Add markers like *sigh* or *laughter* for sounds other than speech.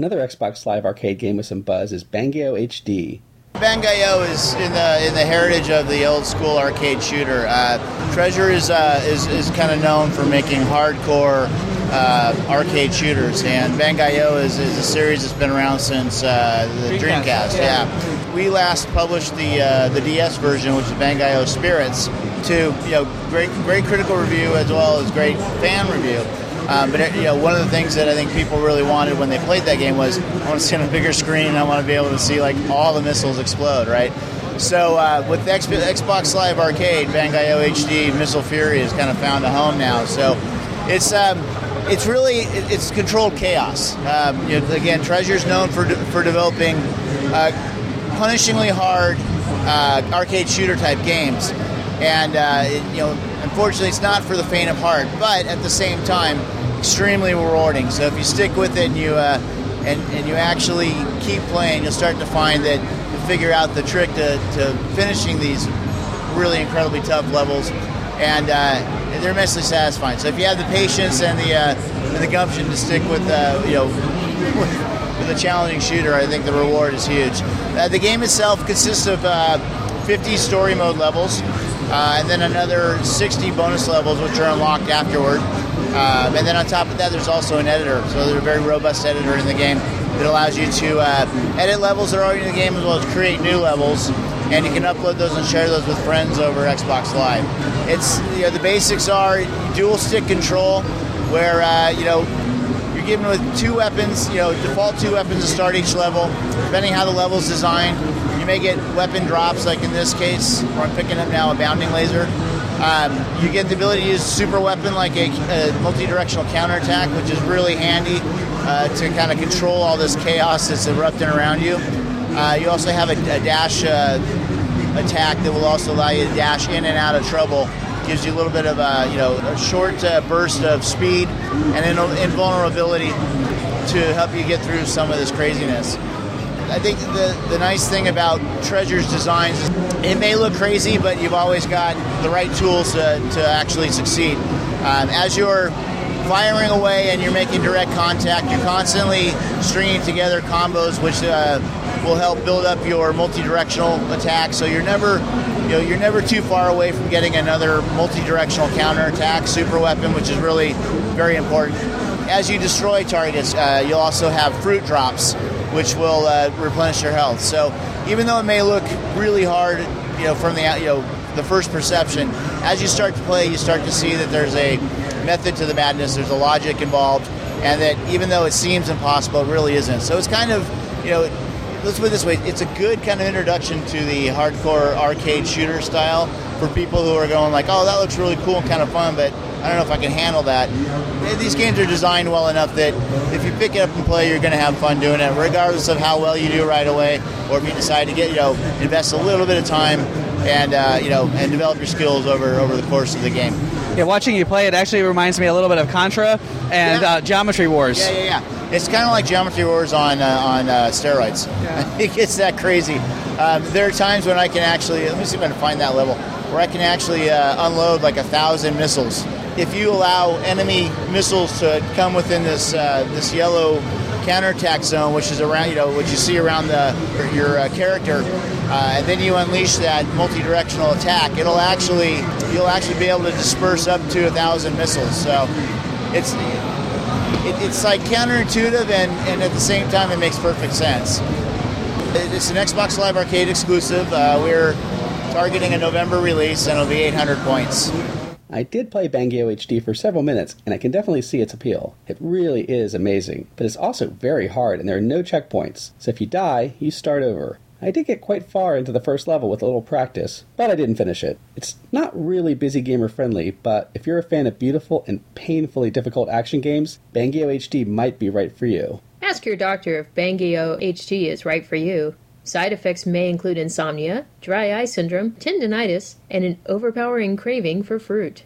Another Xbox Live Arcade game with some buzz is Bangai-O HD. Bangai-O is in the in the heritage of the old school arcade shooter. Uh, Treasure is uh, is, is kind of known for making hardcore uh, arcade shooters, and Bangai-O is, is a series that's been around since uh, the Dreamcast. Dreamcast, yeah. yeah. we last published the uh, the DS version, which is Bangai-O Spirits, to you know great great critical review as well as great fan review. Um, but you know, one of the things that I think people really wanted when they played that game was I want to see on a bigger screen. I want to be able to see like all the missiles explode, right? So uh, with X- Xbox Live Arcade, Bangai-O HD Missile Fury has kind of found a home now. So it's um, it's really it's controlled chaos. Um, you know, again, Treasure's known for de- for developing uh, punishingly hard uh, arcade shooter type games, and uh, it, you know, unfortunately, it's not for the faint of heart. But at the same time, extremely rewarding. So if you stick with it and you uh, and and you actually keep playing, you'll start to find that you figure out the trick to, to finishing these really incredibly tough levels, and uh, they're immensely satisfying. So if you have the patience and the uh, and the gumption to stick with uh, you know with a challenging shooter, I think the reward is huge. Uh, the game itself consists of uh, 50 story mode levels, uh, and then another 60 bonus levels, which are unlocked afterward. Um, and then on top of that, there's also an editor. So there's a very robust editor in the game that allows you to uh, edit levels that are already in the game as well as create new levels. And you can upload those and share those with friends over Xbox Live. It's you know the basics are dual stick control, where uh, you know you're given with two weapons, you know, default two weapons to start each level. Depending how the level is designed, you may get weapon drops, like in this case, where I'm picking up now a bounding laser. Um, you get the ability to use super weapon like a, a multi-directional counterattack, which is really handy uh, to kind of control all this chaos that's erupting around you. Uh, you also have a, a dash uh, attack that will also allow you to dash in and out of trouble gives you a little bit of a you know a short uh, burst of speed and invulnerability to help you get through some of this craziness. I think the, the nice thing about Treasure's designs is it may look crazy, but you've always got the right tools to, to actually succeed. Um, as you're firing away and you're making direct contact, you're constantly stringing together combos, which uh, will help build up your multi-directional attack. So you're never, you know, you're never too far away from getting another multi-directional counterattack super weapon, which is really very important. As you destroy targets, uh, you'll also have fruit drops, which will uh, replenish your health. So even though it may look really hard, you know, from the you know the first perception, as you start to play, you start to see that there's a method to the madness. There's a logic involved, and that even though it seems impossible, it really isn't. So it's kind of you know let's put it this way it's a good kind of introduction to the hardcore arcade shooter style for people who are going like oh that looks really cool and kind of fun but i don't know if i can handle that these games are designed well enough that if you pick it up and play you're going to have fun doing it regardless of how well you do right away or if you decide to get you know invest a little bit of time and uh, you know and develop your skills over over the course of the game Yeah, watching you play it actually reminds me a little bit of Contra and Yeah. uh, Geometry Wars. Yeah, yeah, yeah. It's kind of like Geometry Wars on uh, on uh, steroids. *laughs* it gets that crazy. Um, there are times when I can actually let me see if I can find that level where I can actually uh, unload like a thousand missiles. If you allow enemy missiles to come within this uh, this yellow counterattack zone, which is around you know what you see around the your uh, character, uh, and then you unleash that multi-directional attack, it'll actually you'll actually be able to disperse up to a thousand missiles. So it's it, it's like counterintuitive and, and at the same time it makes perfect sense. It's an Xbox Live Arcade exclusive. Uh, we're targeting a November release and it'll be 800 points. I did play Bangai-O HD for several minutes, and I can definitely see its appeal. It really is amazing, but it's also very hard, and there are no checkpoints, so if you die, you start over. I did get quite far into the first level with a little practice, but I didn't finish it. It's not really busy gamer friendly, but if you're a fan of beautiful and painfully difficult action games, Bangai-O HD might be right for you. Ask your doctor if Bangai-O HD is right for you. Side effects may include insomnia, dry eye syndrome, tendinitis, and an overpowering craving for fruit.